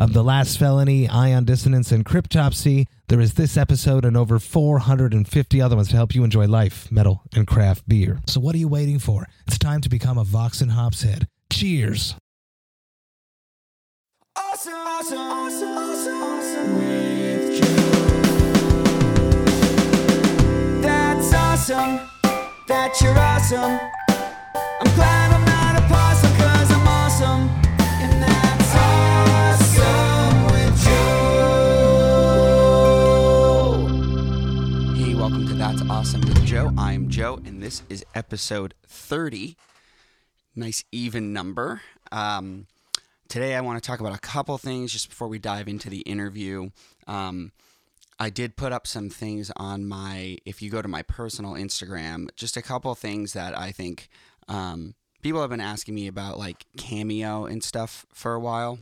of The Last Felony, Ion Dissonance, and Cryptopsy. There is this episode and over 450 other ones to help you enjoy life, metal, and craft beer. So what are you waiting for? It's time to become a Vox and Hops head. Cheers! Awesome, awesome, awesome. That's awesome. That you're awesome. I'm glad I'm Awesome with Joe. I'm Joe, and this is episode 30. Nice even number. Um, today, I want to talk about a couple things just before we dive into the interview. Um, I did put up some things on my, if you go to my personal Instagram, just a couple things that I think um, people have been asking me about, like Cameo and stuff for a while.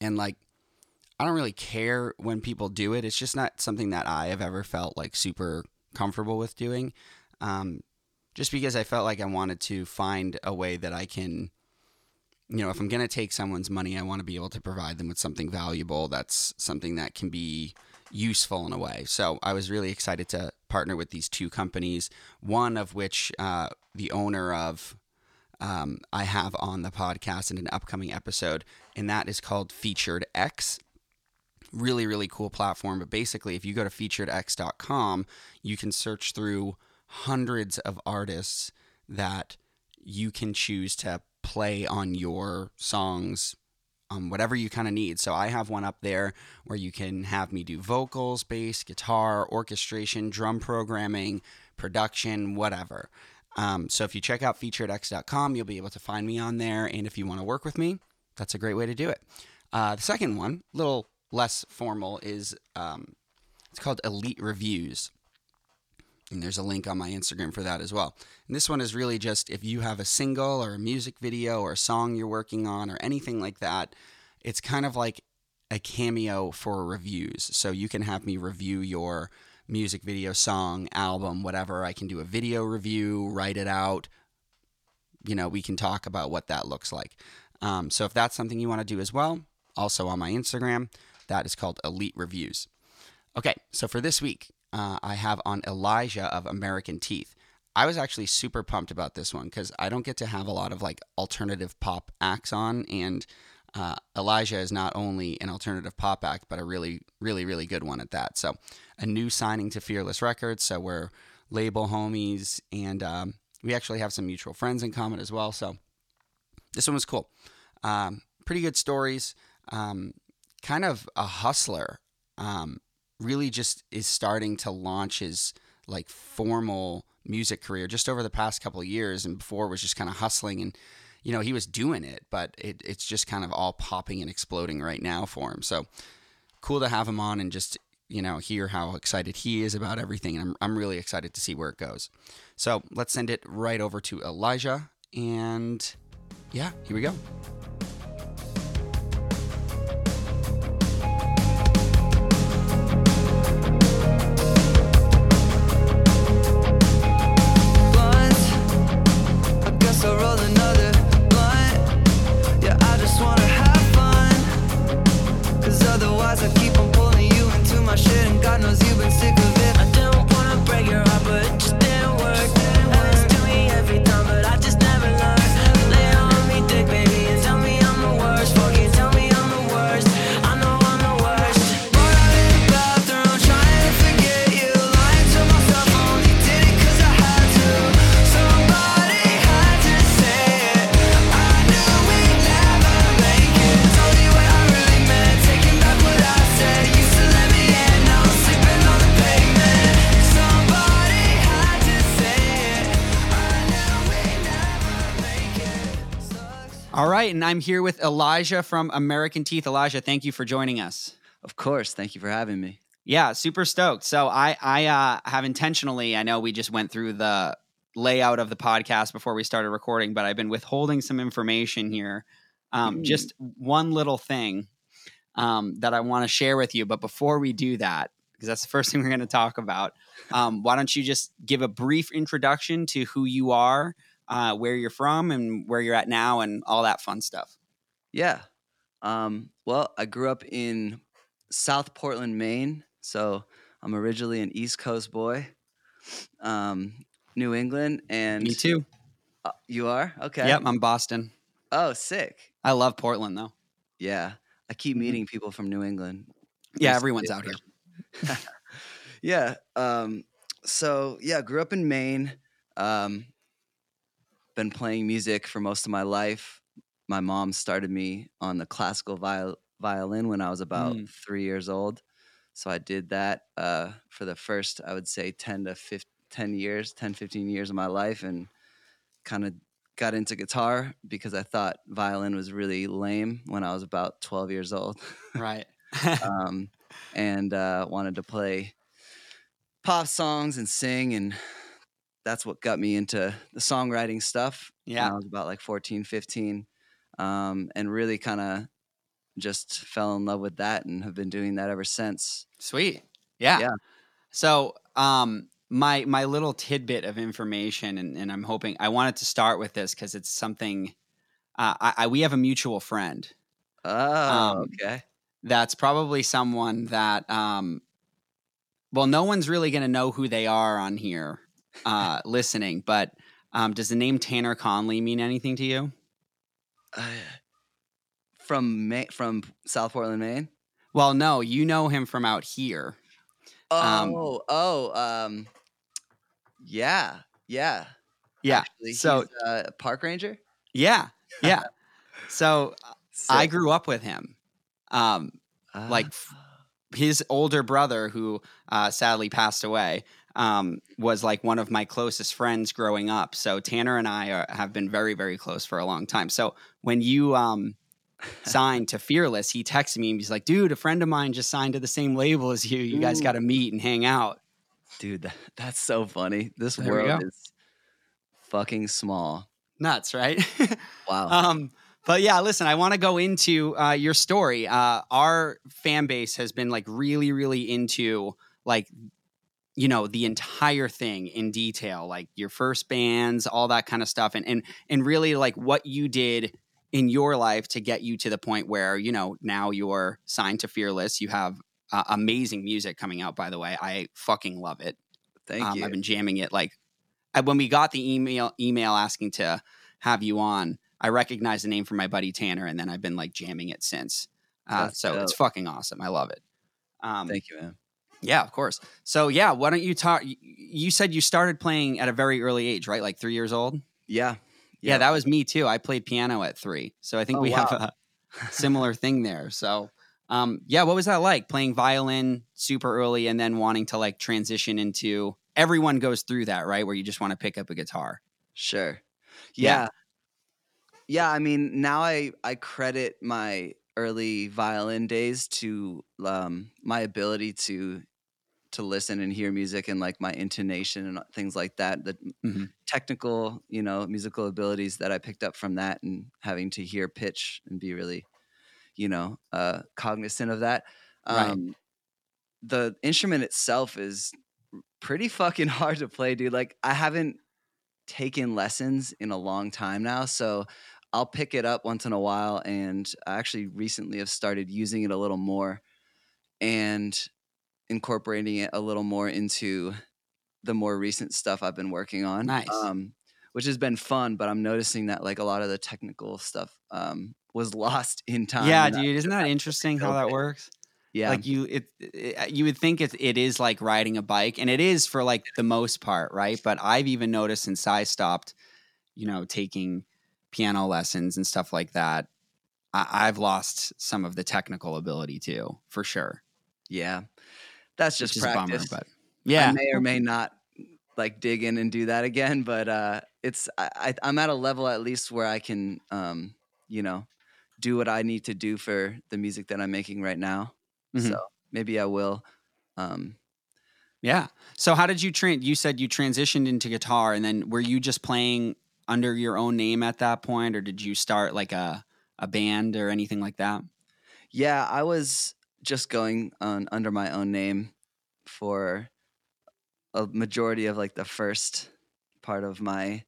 And like, I don't really care when people do it. It's just not something that I have ever felt like super comfortable with doing. Um, just because I felt like I wanted to find a way that I can, you know, if I'm going to take someone's money, I want to be able to provide them with something valuable that's something that can be useful in a way. So I was really excited to partner with these two companies, one of which uh, the owner of um, I have on the podcast in an upcoming episode, and that is called Featured X really really cool platform but basically if you go to featuredx.com you can search through hundreds of artists that you can choose to play on your songs um, whatever you kind of need. So i have one up there where you can have me do vocals bass guitar orchestration drum programming production whatever. Um, so if you check out featuredx.com you'll be able to find me on there and if you want to work with me that's a great way to do it. Uh, the second one little less formal is um, it's called Elite Reviews. And there's a link on my Instagram for that as well. And this one is really just if you have a single or a music video or a song you're working on or anything like that, it's kind of like a cameo for reviews. So you can have me review your music video, song, album, whatever. I can do a video review, write it out. You know, we can talk about what that looks like. Um, so if that's something you want to do as well, also on my Instagram, that is called Elite Reviews. Okay, so for this week, uh, I have on Elijah of American Teeth. I was actually super pumped about this one because I don't get to have a lot of like alternative pop acts on, and uh, Elijah is not only an alternative pop act, but a really, really, really good one at that. So, a new signing to Fearless Records. So, we're label homies, and um, we actually have some mutual friends in common as well. So, this one was cool. Um, pretty good stories. Um, kind of a hustler. Um, really just is starting to launch his like formal music career just over the past couple of years and before was just kind of hustling and you know he was doing it but it, it's just kind of all popping and exploding right now for him so cool to have him on and just you know hear how excited he is about everything and I'm, I'm really excited to see where it goes so let's send it right over to elijah and yeah here we go right, and I'm here with Elijah from American Teeth. Elijah, thank you for joining us. Of course. Thank you for having me. Yeah, super stoked. So I I uh, have intentionally. I know we just went through the layout of the podcast before we started recording, but I've been withholding some information here. Um, Mm. Just one little thing um, that I want to share with you. But before we do that, because that's the first thing we're going to talk about, um, why don't you just give a brief introduction to who you are, uh, where you're from, and where you're at now, and all that fun stuff. Yeah. Um, well, I grew up in South Portland, Maine. So I'm originally an East Coast boy, um, New England. And Me too. Uh, you are? Okay. Yep, I'm Boston. Oh, sick. I love Portland though. Yeah. I keep Mhm. meeting people from New England. Yeah, everyone's out here. yeah. Um, so yeah, grew up in Maine. Um, been playing music for most of my life. My mom started me on the classical viol- violin when I was about Mm. three years old. So I did that uh, for the first, I would say, 10 to 15, 10 years, 10, 15 years of my life, and kind of got into guitar because I thought violin was really lame when I was about 12 years old Right. um, and uh, wanted to play pop songs and sing and that's what got me into the songwriting stuff when yeah. i was about like 14 15 um, and really kind of just fell in love with that and have been doing that ever since Sweet. Yeah. Yeah. So, um, my my little tidbit of information, and, and I'm hoping I wanted to start with this because it's something. Uh, I, I we have a mutual friend oh Um, okay that's probably someone that, um, well, no one's really going to know who they are on here, uh, listening. But um, does the name Tanner Conley mean anything to you? Uh, from Ma- from south portland maine Well, no, you know him from out here. Um, oh oh um, yeah yeah Yeah. Actually, so he's, uh, a park ranger yeah, yeah. So I grew up with him. Um, like, f- Ah. his older brother, who uh, sadly passed away, um, was like one of my closest friends growing up. So Tanner and I are, have been very, very close for a long time. So when you um, signed to Fearless, he texted me and he's like, "Dude, a friend of mine just signed to the same label as you. You guys got to meet and hang out." Dude, that, that's so funny. This There world is fucking small. Nuts, right? Wow. Um, but yeah, listen, I want to go into uh, your story. Uh, our fan base has been like really, really into like, you know, the entire thing in detail, like your first bands, all that kind of stuff, and and and really like what you did in your life to get you to the point where you know now you're signed to Fearless. You have uh, amazing music coming out. By the way, I fucking love it. Thank Um, you. I've been jamming it. Like I, when we got the email email asking to have you on, I recognized the name from my buddy Tanner, and then I've been like jamming it since. Uh, so it's fucking awesome. I love it. Um, Thank you, man. Yeah, of course. So yeah, why don't you talk? You said you started playing at a very early age, right? Like three years old. Yeah. Yeah, that was me too. I played piano at three, so I think Oh, we have a similar thing there. So, um, yeah, what was that like playing violin super early and then wanting to like transition into? Everyone goes through that, right? Where you just want to pick up a guitar. Sure. Yeah. Yeah. Yeah, I mean, now I I credit my early violin days to um my ability to to listen and hear music and like my intonation and things like that the Mhm. technical you know musical abilities that i picked up from that and having to hear pitch and be really you know uh cognizant of that Right. um the instrument itself is pretty fucking hard to play dude like i haven't taken lessons in a long time now so i'll pick it up once in a while and i actually recently have started using it a little more and incorporating it a little more into the more recent stuff I've been working on. Nice. Um, which has been fun, but I'm noticing that like a lot of the technical stuff um, was lost in time. yeah, dude, isn't that interesting how that works? Yeah. Like you, it, it you would think it, it is like riding a bike, and it is for like the most part, right? But I've even noticed since I stopped, you know, taking piano lessons and stuff like that, I, I've lost some of the technical ability too, for sure. yeah. That's Which just is a bummer, but Yeah. I may or may not like dig in and do that again, but uh, it's I, I'm at a level at least where I can um, you know, do what I need to do for the music that I'm making right now. Mhm. So maybe I will. Um, Yeah. So how did you train? You said you transitioned into guitar, and then were you just playing under your own name at that point, or did you start like a a band or anything like that? yeah, I was just going on under my own name for a majority of like the first part of my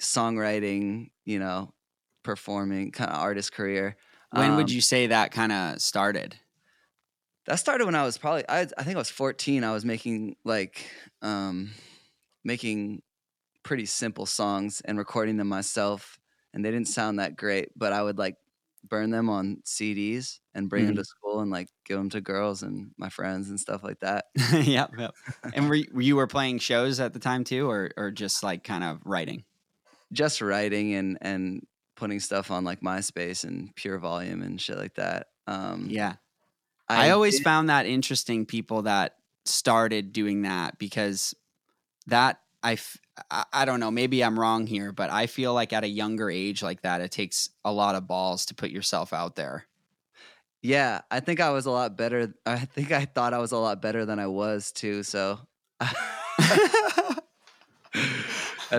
songwriting, you know, performing kind of artist career. When would Um, you say that kind of started? That started when I was probably I I think I was 14. I was making like um making pretty simple songs and recording them myself and they didn't sound that great, but I would like burn them on CDs and bring them to school and like give them to girls and my friends and stuff like that. yep, yep. And were you, you were playing shows at the time too, or or just like kind of writing? Just writing and and putting stuff on like MySpace and Pure Volume and shit like that. Um Yeah. I, always did- found that interesting people that started doing that because that I, f- I I don't know maybe I'm wrong here but I feel like at a younger age like that it takes a lot of balls to put yourself out there. Yeah, I think I was a lot better. I think I thought I was a lot better than I was too. So at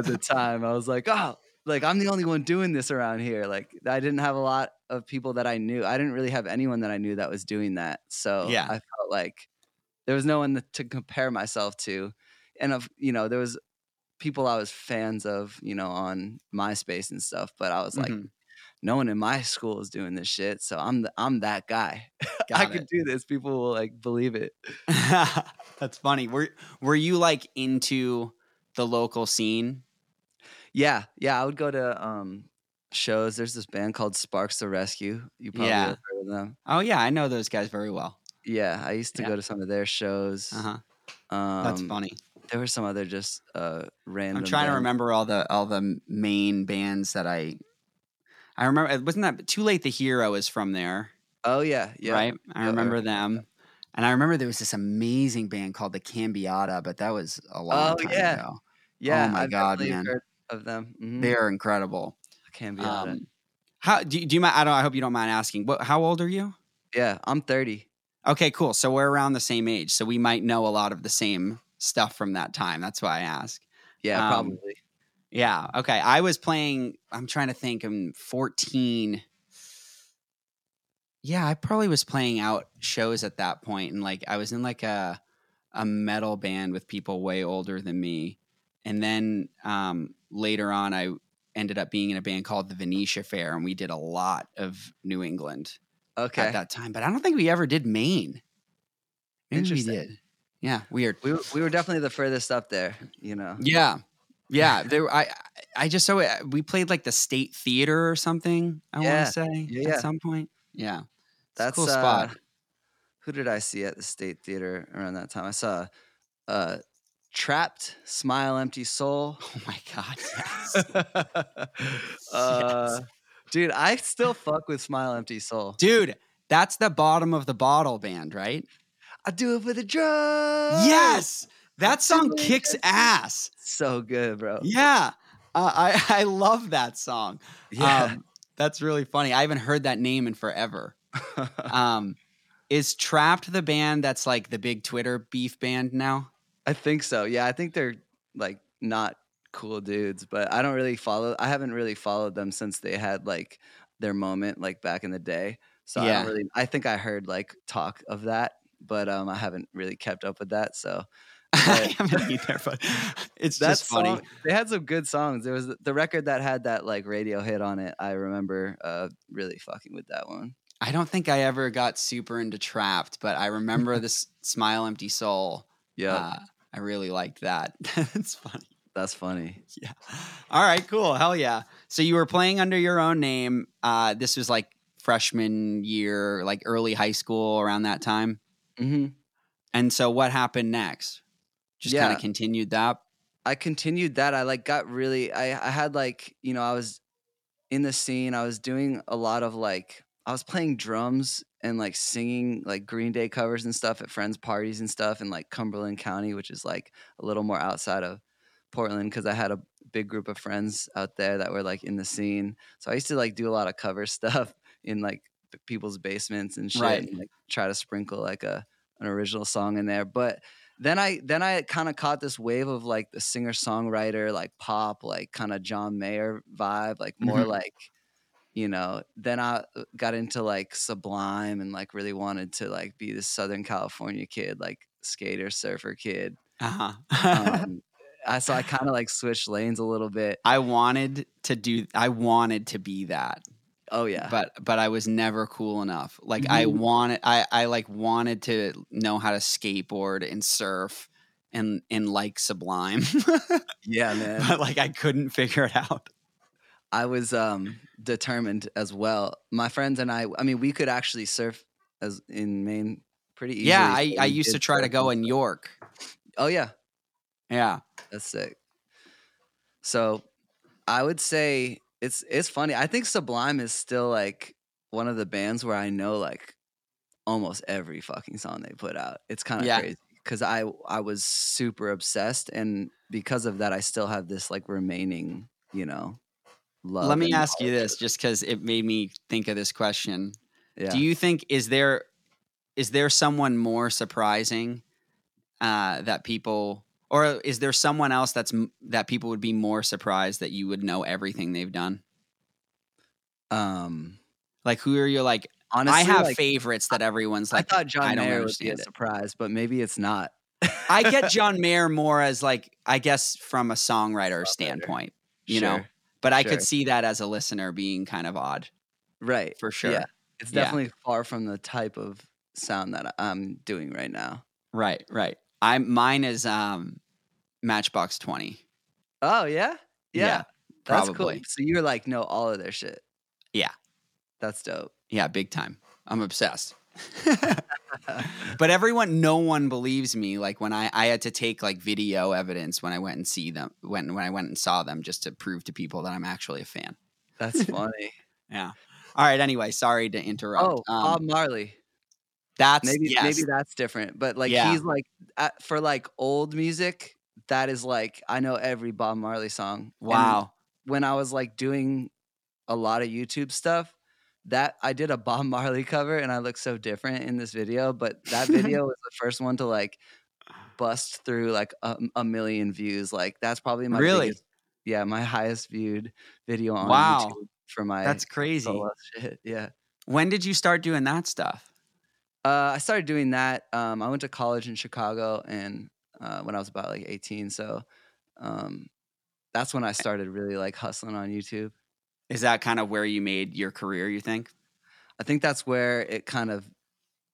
the time, I was like, oh, like I'm the only one doing this around here. Like I didn't have a lot of people that I knew. I didn't really have anyone that I knew that was doing that. So Yeah. I felt like there was no one to compare myself to, and of you know there was people I was fans of, you know, on MySpace and stuff. But I was like, Mhm. no one in my school is doing this shit, so I'm the, I'm that guy. I could do this. People will like believe it. That's funny. Were were you like into the local scene? Yeah, yeah. I would go to um shows. There's this band called Sparks the Rescue. You probably Yeah. have heard of them. Oh yeah, I know those guys very well. Yeah, I used to Yeah. go to some of their shows. Uh-huh. Um, That's funny. There were some other just uh random. I'm trying to remember all the all the main bands that I I remember wasn't that Too Late the Hero is from there. Oh yeah, yeah. right? I Yeah, remember them. And I remember there was this amazing band called the Cambiata, but that was a long Oh, time yeah. ago. Yeah. Oh my I've God, man. Of them. Mhm. They are incredible. Can be on it. Um, how do you, do you mind? I don't. I hope you don't mind asking. What? How old are you? Yeah, I'm 30. Okay, cool. So we're around the same age, so we might know a lot of the same stuff from that time. That's why I ask. Yeah, Um, probably. Yeah. Okay. I was playing. I'm trying to think. I'm 14. Yeah, I probably was playing out shows at that point, and like I was in like a a metal band with people way older than me, and then um, later on, I ended up being in a band called the Venetia Fair, and we did a lot of New England Okay. at that time. But I don't think we ever did Maine. Maybe we did. Yeah, weird. We were- we were definitely the furthest up there. You know. Yeah. Yeah, there. I I just so we played like the state theater or something. I Yeah, want to say yeah, yeah. at some point. Yeah, That's cool uh, spot. Who did I see at the State Theater around that time? I saw uh, Trapt, Smile, Empty Soul. Oh my god, yes. uh, Dude, I still fuck with Smile, Empty Soul. dude, that's the bottom of the bottle band, right? I do it for the drugs. yes, that song kicks ass. So good, bro. Yeah, uh, I I love that song. Yeah. Um, that's really funny. I haven't heard that name in forever. Um, is Trapt the band that's like the big Twitter beef band now? I think so. Yeah, I think they're like not cool dudes, but I don't really follow. I haven't really followed them since they had like their moment, like back in the day. So I Yeah. don't really. I think I heard like talk of that, but um, I haven't really kept up with that. So I haven't either, but it's just funny. song, they had some good songs. There was the record that had that like radio hit on it. I remember uh, really fucking with that one. I don't think I ever got super into Trapt, but I remember this Smile Empty Soul. Yeah, Uh, I really liked that. That's funny. that's funny. Yeah. All right, cool. Hell yeah. So you were playing under your own name. Uh, this was like freshman year, like early high school around that time. Hmm And so what happened next? Just kind of continued that. I continued that. I like got really I I had like, you know, I was in the scene. I was doing a lot of like I was playing drums and like singing like Green Day covers and stuff at friends' parties and stuff in like Cumberland County, which is like a little more outside of Portland because I had a big group of friends out there that were like in the scene. So I used to like do a lot of cover stuff in like people's basements and shit, Right. and like try to sprinkle like a an original song in there. But then I then I kind of caught this wave of like the singer songwriter like pop like kind of John Mayer vibe, like more Mhm. like you know. Then I uh, got into like Sublime and like really wanted to like be this Southern California kid, like skater surfer kid. Uh-huh. Um, I, so I kind of like switched lanes a little bit. I wanted to do I wanted to be that. Oh yeah, But but I was never cool enough. Like I wanted I I like wanted to know how to skateboard and surf and and like Sublime. yeah, man. but like I couldn't figure it out. I was um determined as well. My friends and I, I mean, we could actually surf as in Maine pretty easily. yeah, I, I used to try to go in. York. Oh yeah, Yeah. that's sick. So, I would say it's it's funny. I think Sublime is still like one of the bands where I know like almost every fucking song they put out. It's kind of Yeah. crazy because I I was super obsessed, and because of that, I still have this like remaining, you know, love. Let me ask you this just cuz it made me think of this question. Yeah. Do you think is there is there someone more surprising uh, that people or is there someone else that's that people would be more surprised that you would know everything they've done? um. Like who are you like Honestly, I have like, favorites that everyone's like I thought John I Mayer would be a it. surprise, but maybe it's not. I get John Mayer more as like I guess from a songwriter standpoint, you know. Sure. But I sure. could see that as a listener being kind of odd right for sure. Yeah, it's Yeah. definitely far from the type of sound that I'm doing right now. Right, right. I'm mine is um Matchbox 20. Oh yeah, yeah, Yeah, that's cool. probably. So you're like know all of their shit. Yeah. that's dope. Yeah, big time. I'm obsessed. but everyone, no one believes me. Like when I, I had to take like video evidence when I went and see them, when when I went and saw them, just to prove to people that I'm actually a fan. That's funny. Yeah. All right. Anyway, sorry to interrupt. oh, Bob um, Marley. That's Maybe yes. maybe that's different. But like Yeah. he's like uh, for like old music. That is like I know every Bob Marley song. And wow. when I was like doing a lot of YouTube stuff, that I did a Bob Marley cover and I look so different in this video, but that video was the first one to like bust through like a, a million views. Like that's probably my Really? biggest- yeah, my highest viewed video on Wow. YouTube for my That's crazy. shit. Yeah. When did you start doing that stuff? Uh, I started doing that. Um, I went to college in Chicago, and uh, when I was about like 18, so um, that's when I started really like hustling on YouTube. Is that kind of where you made your career? You think? I think that's where it kind of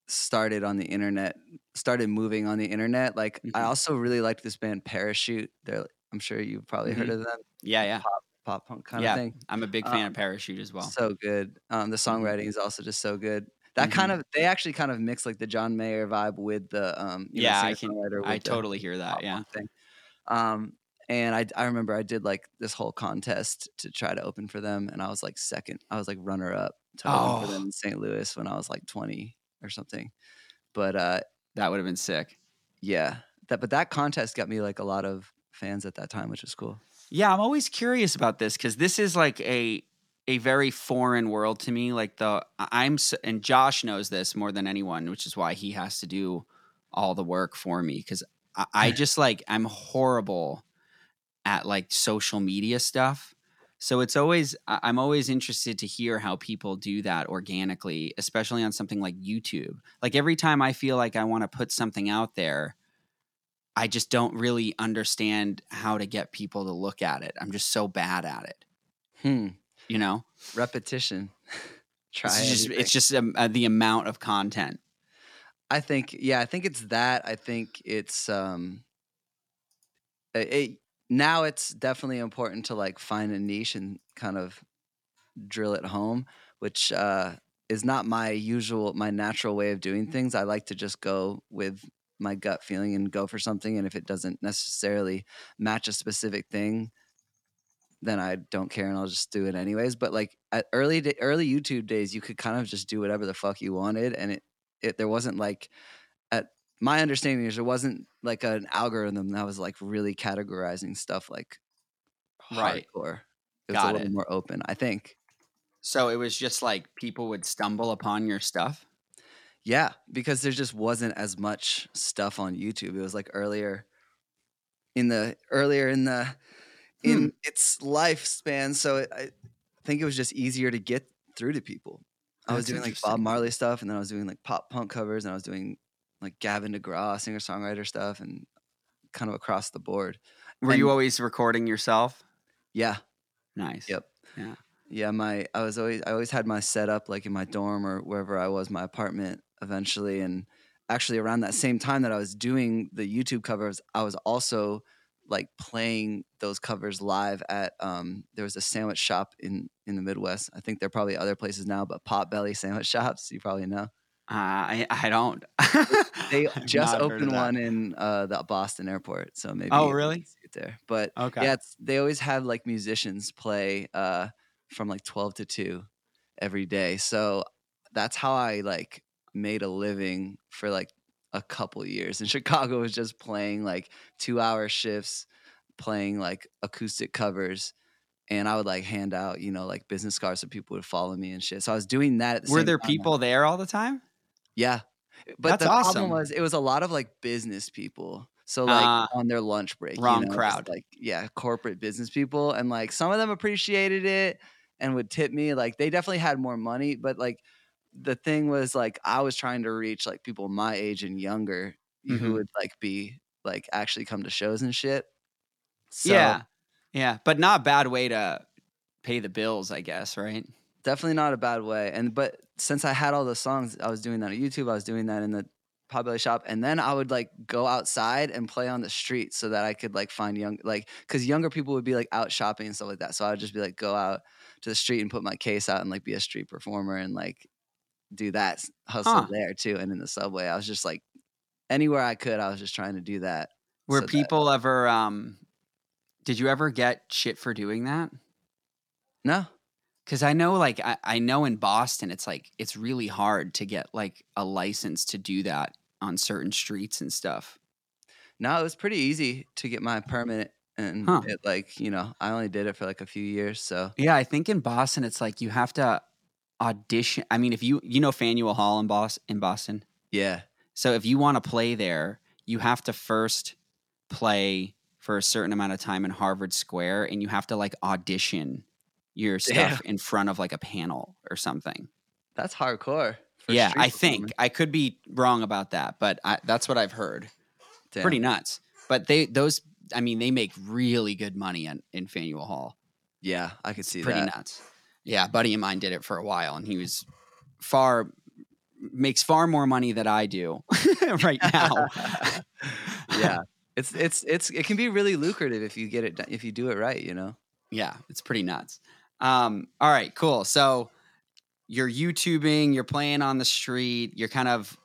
started on the internet, started moving on the internet. Like I Mhm. also really liked this band Parachute. They're I'm sure you've probably heard of them, Yeah, yeah. pop punk kind Yeah. of thing. I'm a big fan Um, of Parachute as well. So good. Um, the Mhm. songwriting is also just so good. That kind Mm-hmm. of they actually kind of mix like the John Mayer vibe with the um you know, Yeah, I can- I totally hear that. Yeah. thing. Um, and I I remember I did like this whole contest to try to open for them, and I was like second. I was like runner up to open for Oh. them in St. Louis when I was like twenty or something. But uh, That would have been sick. yeah, that but that contest got me like a lot of fans at that time, which was cool. Yeah, I'm always curious about this because this is like a a very foreign world to me. Like the I'm and Josh knows this more than anyone, which is why he has to do all the work for me because I, I just like I'm horrible at like social media stuff. So it's always I'm always interested to hear how people do that organically, especially on something like YouTube. Like every time I feel like I want to put something out there, I just don't really understand how to get people to look at it. I'm just so bad at it. Hmm. You know, Repetition. Try it's just it's just um, uh, the amount of content. I think yeah, I think it's that. I think it's um it, it- now it's definitely important to like find a niche and kind of drill it home, which uh is not my usual my natural way of doing things. I like to just go with my gut feeling and go for something and if it doesn't necessarily match a specific thing then I don't care and I'll just do it anyways. But like at early early YouTube days, you could kind of just do whatever the fuck you wanted, and it it there wasn't like at my understanding is there wasn't like an algorithm that was like really categorizing stuff like Right. hardcore. It was Got a little it. more open, I think. So it was just like people would stumble upon your stuff. Yeah, because there just wasn't as much stuff on YouTube. It was like earlier in the earlier in the in Hmm. its lifespan, so it, I think it was just easier to get through to people. I was That's doing like. Bob Marley stuff, and then I was doing like pop punk covers, and I was doing like Gavin DeGraw singer songwriter stuff, and kind of across the board. Were you always recording yourself? Yeah, Nice. Yep. Yeah. yeah. My I was always I always had my setup like in my dorm or wherever I was, my apartment eventually, and actually around that same time that I was doing the YouTube covers, I was also like playing those covers live at um there was a sandwich shop in in the Midwest. I think there are probably other places now, but Potbelly sandwich shops, you probably know. Uh, I I don't. They just not heard of opened one in uh, the Boston airport, so maybe Oh, really? see it there. But Okay. yeah, it's, they always have like musicians play uh, from like twelve to two every day. So that's how I like made a living for like a couple years And Chicago. Was just playing like two hour shifts, playing like acoustic covers. And I would like hand out, you know, like business cards so people would follow me and shit. So I was doing that. At the Were there people there all the time? yeah. But That's the awesome. problem was it was a lot of like business people. So like Ah, on their lunch break. wrong you know, crowd. Like yeah, corporate business people. And like some of them appreciated it and would tip me. Like they definitely had more money. But like the thing was like I was trying to reach like people my age and younger Mhm. who would like be like actually come to shows and shit. So yeah. Yeah. But not a bad way to pay the bills, I guess, right? definitely not a bad way. And but since I had all the songs, I was doing that on YouTube. I was doing that in the Potbelly shop, and then I would like go outside and play on the street so that I could like find young like because younger people would be like out shopping and stuff like that. So I would just be like go out to the street and put my case out and like be a street performer and like do that hustle Huh. there too. And in the subway, I was just like anywhere I could, I was just trying to do that. Were so that- people ever um did you ever get shit for doing that? no, Cause I know like I, I know in Boston it's like it's really hard to get like a license to do that on certain streets and stuff. No, it was pretty easy to get my permit, and Huh. it like you know I only did it for like a few years. So Yeah, I think in Boston it's like you have to audition. I mean, if you you know Faneuil Hall in Boston, in Boston, yeah, so if you want to play there, you have to first play for a certain amount of time in Harvard Square, and you have to like audition your stuff in front of like a panel or something. that's hardcore. yeah, I think. I could be wrong about that, but I, that's what I've heard. Damn. Pretty nuts. But they those I mean they make really good money in, in Faneuil Hall. Yeah, I could see Pretty that. nuts. Yeah, a buddy of mine did it for a while, and he was far makes far more money than I do right now. yeah, it's it's it's it can be really lucrative if you get it done, if you do it right. You know. yeah, it's pretty nuts. Um, all right, cool. So you're YouTubing, you're playing on the street, you're kind of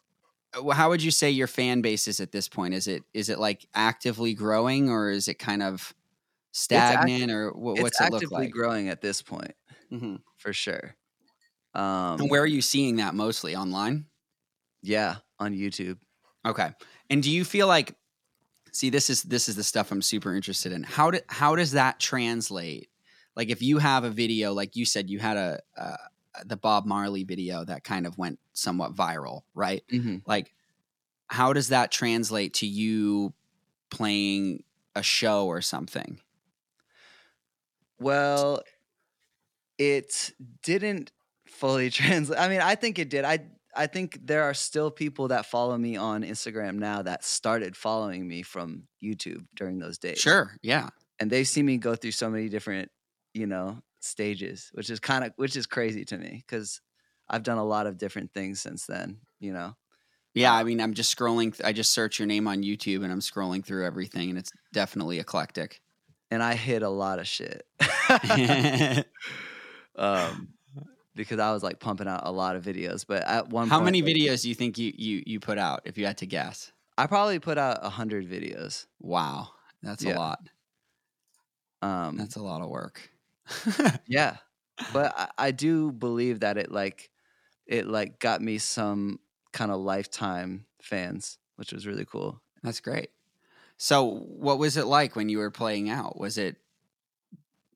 how would you say your fan base is at this point? Is it is it like actively growing or is it kind of stagnant or wha- it's what's it look like? growing at this point Mhm. for sure. Um, And where are you seeing that mostly online? yeah, on YouTube. Okay. And do you feel like see this is this is the stuff I'm super interested in. How do, how does that translate? Like if you have a video like you said you had a uh, the Bob Marley video that kind of went somewhat viral, right? hmm Like how does that translate to you playing a show or something? Well, it didn't fully translate. I mean, I think it did. I I think there are still people that follow me on Instagram now that started following me from YouTube during those days. Sure. Yeah. And they've seen me go through so many different, you know, stages, which is kind of which is crazy to me cuz I've done a lot of different things since then, you know. Yeah, I mean, I'm just scrolling. Th- I just search your name on YouTube, and I'm scrolling through everything, and it's definitely eclectic. And I hit a lot of shit. um because I was like pumping out a lot of videos, but at one How point, many like, videos do you think you you you put out? If you had to guess, I probably put out a hundred videos. wow, that's a lot. Um, That's a lot of work. yeah, but I, I do believe that it like it like got me some kind of lifetime fans, which was really cool. That's great. So, what was it like when you were playing out? Was it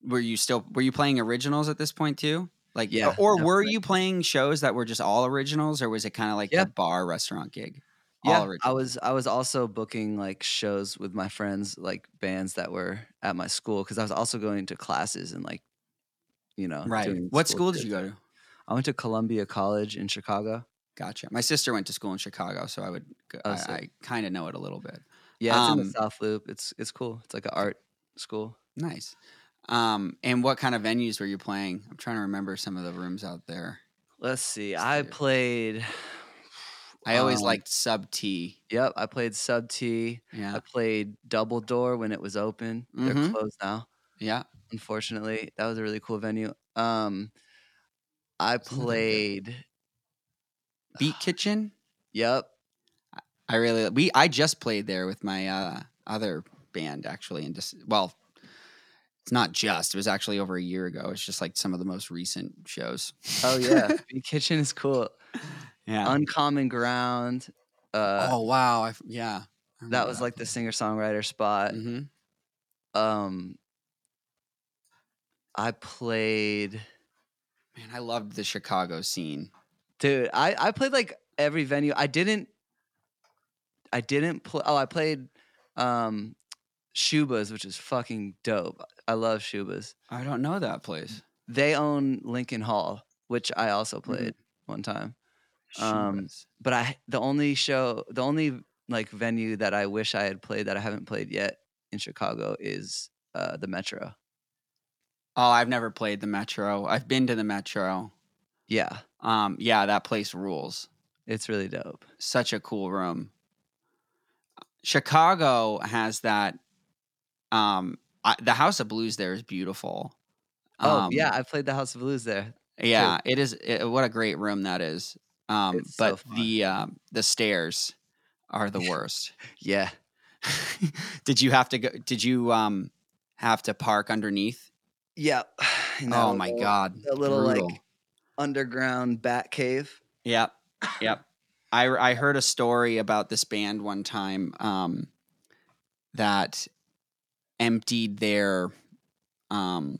were you still were you playing originals at this point too? Like Yeah, or were you playing shows that were just all originals or was it kind of like Yeah. a bar restaurant gig? Yeah, I was I was also booking like shows with my friends, like bands that were at my school, because I was also going to classes and like, you know, Right. What school did you go to? I went to Columbia College in Chicago. Gotcha. My sister went to school in Chicago, so I would go, Oh, I. I kind of know it a little bit. Yeah, it's in Um, the South Loop. It's it's cool. It's like an art school. Nice. Um, and what kind of venues were you playing? I'm trying to remember some of the rooms out there. Let's see. Let's I see. played. I always Um, liked Sub T. Yep, I played Sub T. Yeah. I played Double Door when it was open. They're Mhm. closed now, Yeah. unfortunately. That was a really cool venue. Um, I Some of them are good. played. Beat Kitchen. Yep. I really we I just played there with my uh, other band actually, and just well, it's not just. It was actually over a year ago. It's just like some of the most recent shows. Oh yeah, the Kitchen is cool. yeah. Uncommon Ground. Uh, oh wow! I yeah. I that was like the singer songwriter spot. hmm Um, I played. Man, I loved the Chicago scene. Dude, I I played like every venue. I didn't. I didn't play. Oh, I played, um, Schubas, which is fucking dope. I love Schubas. I don't know that place. They own Lincoln Hall, which I also Mm-hmm. played one time. Um, But I the only show, the only like venue that I wish I had played that I haven't played yet in Chicago is uh, the Metro. oh, I've never played the Metro. I've been to the Metro. Yeah, Um, yeah, that place rules. it's really dope. such a cool room. Chicago has that. Um, I, the House of Blues there is beautiful. Oh Um, yeah, I played the House of Blues there. yeah, it is. It, what a great room that is. Um, It's but fun. the um, the stairs are the worst. Yeah, did you have to go? Did you um have to park underneath? yeah. oh my little- god, A little brutal. like underground bat cave. Yep. Yep. I I heard a story about this band one time um, that emptied their um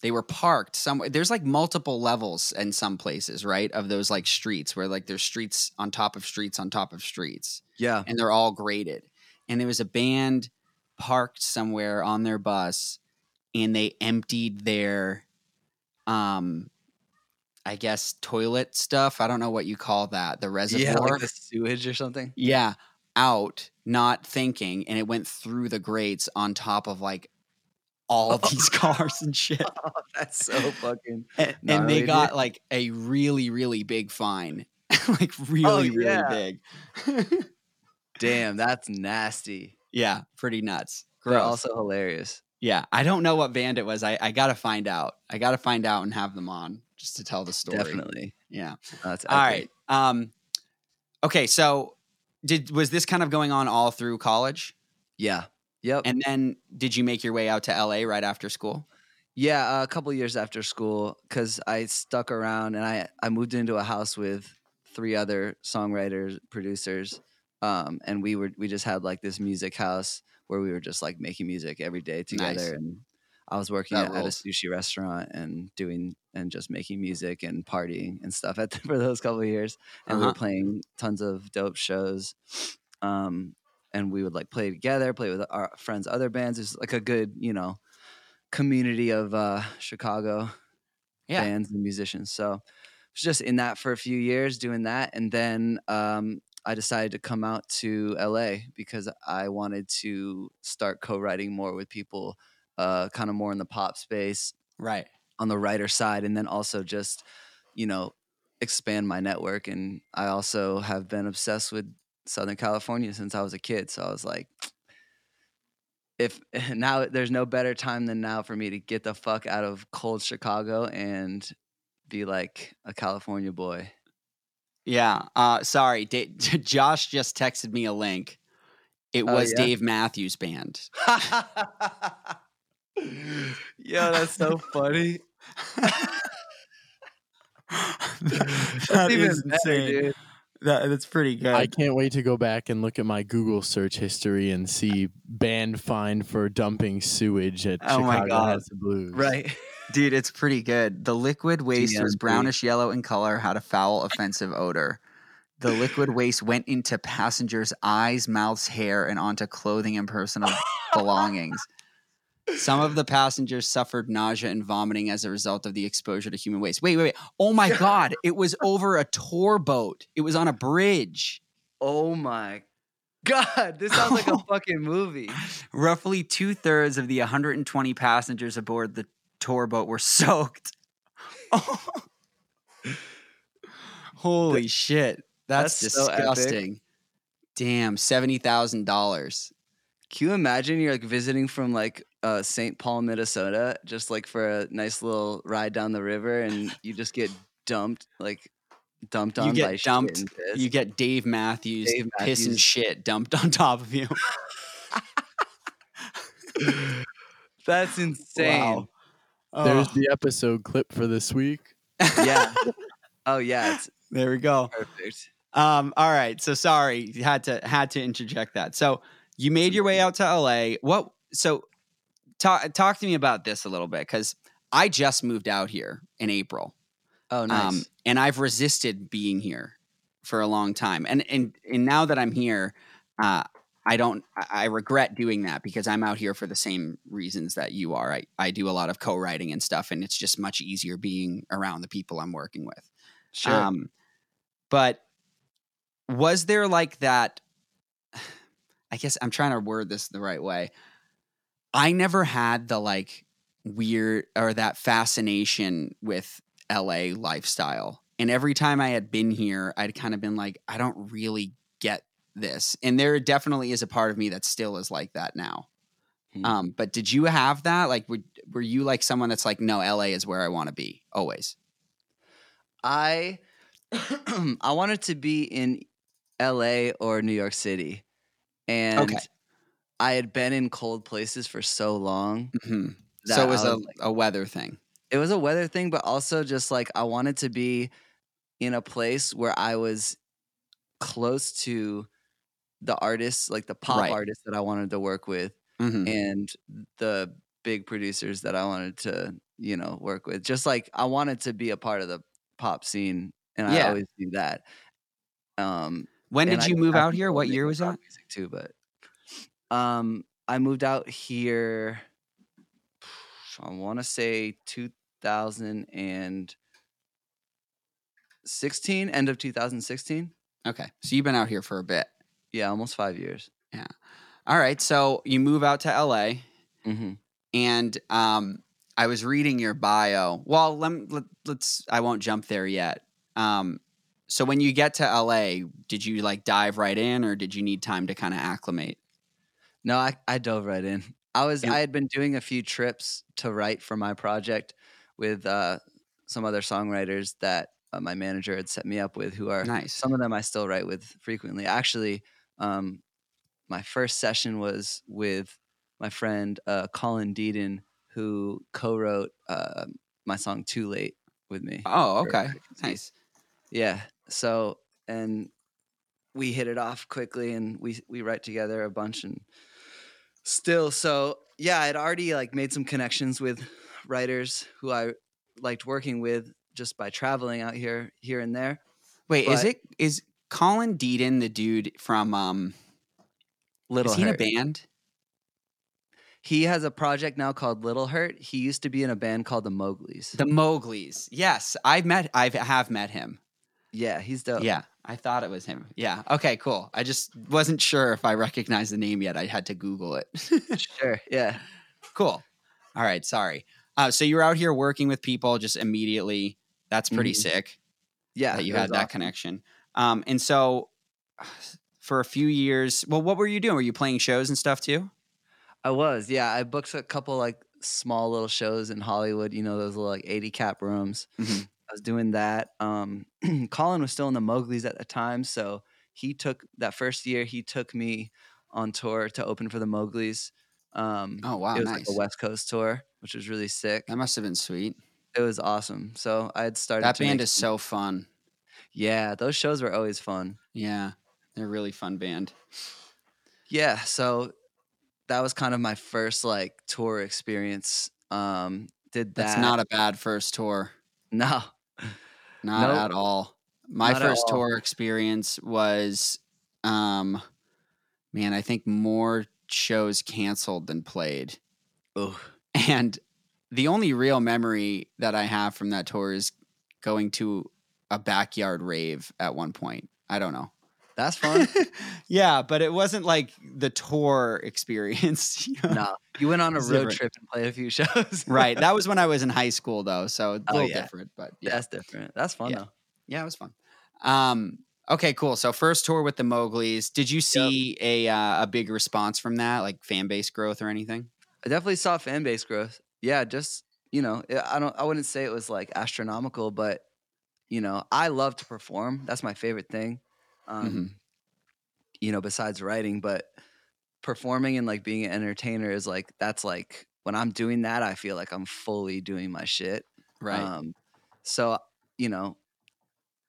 they were parked somewhere there's like multiple levels in some places right of those like streets where like there's streets on top of streets on top of streets. Yeah, and they're all graded. And there was a band parked somewhere on their bus and they emptied their um i guess toilet stuff. I don't know what you call that the yeah, reservoir. like the sewage or something. yeah out not thinking and it went through the grates on top of like all of these cars and shit Oh, that's so fucking. and, and they got like a really really big fine like really really yeah. big Damn, that's nasty. yeah pretty nuts They're also hilarious. Yeah, I don't know what band it was. I, I gotta find out. I gotta find out and have them on just to tell the story. Definitely. Yeah. That's All right. Um. Okay. So, did was this kind of going on all through college, Yeah. Yep. and then did you make your way out to LA right after school? Yeah, a couple years after school, because I stuck around and I I moved into a house with three other songwriters, producers, um, and we were we just had like this music house where we were just like making music every day together. Nice. And I was working at, at a sushi restaurant and doing and just making music and partying and stuff at for those couple of years. And we Uh-huh. were playing tons of dope shows. Um, and we would like play together, play with our friends' other bands. It's like a good, you know, community of uh, Chicago Yeah. bands and musicians. So I was just in that for a few years doing that. And then um, I decided to come out to LA because I wanted to start co writing more with people, uh, kind of more in the pop space Right. on the writer side. And then also just, you know, expand my network. And I also have been obsessed with Southern California since I was a kid. So I was like, if now there's no better time than now for me to get the fuck out of cold Chicago and be like a California boy. Yeah. Uh. Sorry. Da- Josh just texted me a link. It Oh, was yeah? Dave Matthews Band. Yo, that's so funny. That That's even is better, dude. That, that's pretty good. I can't wait to go back and look at my Google search history and see band fined for dumping sewage at Oh my Chicago God. House of Blues. Right. Dude, it's pretty good. The liquid waste was brownish yellow in color, had a foul, offensive odor. The liquid waste went into passengers' eyes, mouths, hair, and onto clothing and personal belongings. Some of the passengers suffered nausea and vomiting as a result of the exposure to human waste. Wait, wait, wait. Oh my God. It was over a tour boat, it was on a bridge. Oh my god, this sounds like a fucking movie. Roughly two thirds of the 120 passengers aboard the tour boat were soaked. Holy shit. That's, that's so disgusting. Damn, $70,000. Can you imagine you're like visiting from like uh, St. Paul, Minnesota, just like for a nice little ride down the river, and you just get dumped, like dumped on You by get shit dumped. and piss. You get Dave Matthews, Dave piss and shit dumped on top of you. That's insane. There's Oh, the episode clip for this week. Yeah. oh yeah, it's there we go. perfect. Um, all right. So sorry, had to had to interject that. So you made your way out to LA. What? So talk talk to me about this a little bit because I just moved out here in April, Oh nice. um, and I've resisted being here for a long time. And and and now that I'm here, uh, I don't. I I regret doing that because I'm out here for the same reasons that you are. I I do a lot of co-writing and stuff, and it's just much easier being around the people I'm working with. sure. Um, but was there like that? I guess I'm trying to word this the right way. I never had the like weird or that fascination with LA lifestyle. And every time I had been here, I'd kind of been like, I don't really get this. And there definitely is a part of me that still is like that now. Hmm. Um, but did you have that? Like, were, were you like someone that's like, no, LA is where I want to be always? I I wanted to be in LA or New York City. And Okay. I had been in cold places for so long. hmm that So it I was a, like- a weather thing. it was a weather thing, but also just like I wanted to be in a place where I was close to the artists, like the pop Right. artists that I wanted to work with hmm and the big producers that I wanted to, you know, work with. Just like I wanted to be a part of the pop scene and I always do that. Um When did you just move have out to here? What year was that? Music too, but um I moved out here I want to say 2016, end of 2016. Okay. So you've been out here for a bit. Yeah, almost 5 years. Yeah. All right. So you move out to LA hmm and um I was reading your bio. Well, let, let let's I won't jump there yet. Um so when you get to LA, did you like dive right in or did you need time to kind of acclimate? No, I, I dove right in. I was I had been doing a few trips to write for my project with uh, some other songwriters that uh, my manager had set me up with, who are Nice. some of them I still write with frequently. Actually, um, my first session was with my friend uh, Colin Dieden, who co-wrote uh, my song "Too Late" with me. Oh, okay. Nice. Yeah. So and we hit it off quickly and we we write together a bunch and still so yeah, I'd already like made some connections with writers who I liked working with just by traveling out here here and there. Wait, is it is Colin Dieden the dude from um Little is he in a band? He has a project now called Little Hurt. He used to be in a band called the Mowgli's. The Mowgli's. Yes, I've met I have met him. Yeah, he's dope. Yeah, I thought it was him. Yeah. Okay, cool. I just wasn't sure if I recognized the name yet. I had to Google it. Sure. Yeah. cool. All right. Sorry. Uh, so you're out here working with people just immediately. That's pretty Mhm. sick Yeah. that you had that awesome. connection. Um, and so for a few years, well, what were you doing? Were you playing shows and stuff too? I was, yeah. I booked a couple like small little shows in Hollywood. You know those little like eighty cap rooms. Mhm. I was doing that. Um, Colin was still in the Mowgli's at the time, so he took that first year. He took me on tour to open for the Mowgli's. Um, Oh, wow, It was nice. like a West Coast tour, which was really sick. That must have been sweet. It was awesome. So I had started. That band make is so fun. Yeah, those shows were always fun. Yeah, they're a really fun band. Yeah, so that was kind of my first like tour experience. Um, did that? That's not a bad first tour. no. Not Nope. at all. My Not first all. tour experience was, um, man, I think more shows canceled than played. Ugh. And the only real memory that I have from that tour is going to a backyard rave at one point. I don't know. That's fun. yeah, but it wasn't like the tour experience. you know? no, you went on a road different. trip and played a few shows. Right. That was when I was in high school, though. So a Oh, little yeah. different, but yeah. That's different. That's fun Yeah. though. Yeah, it was fun. Um, okay, cool. So first tour with the Mowgli's. Did you see a uh, a big response from that, like fan base growth or anything? I definitely saw fan base growth. Yeah, just you know, I don't. I wouldn't say it was like astronomical, but you know, I love to perform. That's my favorite thing. Um, Mhm. You know, besides writing, but performing and like being an entertainer is like that's like when I'm doing that, I feel like I'm fully doing my shit. Right. Um, so you know,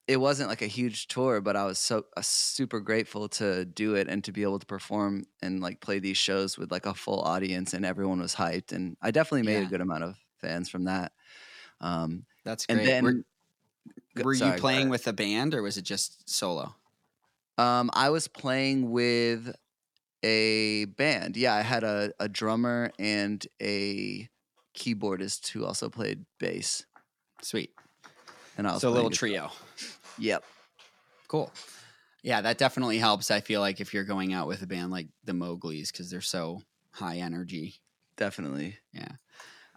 it wasn't like a huge tour, but I was so uh, super grateful to do it and to be able to perform and like play these shows with like a full audience and everyone was hyped. And I definitely made Yeah. a good amount of fans from that. Um, That's great. and then were were sorry, you playing with a band or was it just solo? Um, I was playing with a band. Yeah, I had a, a drummer and a keyboardist who also played bass. Sweet. And I was So a little guitar. trio. Yep. Cool. Yeah, that definitely helps. I feel like if you're going out with a band like the Mowgli's because they're so high energy. Definitely. Yeah.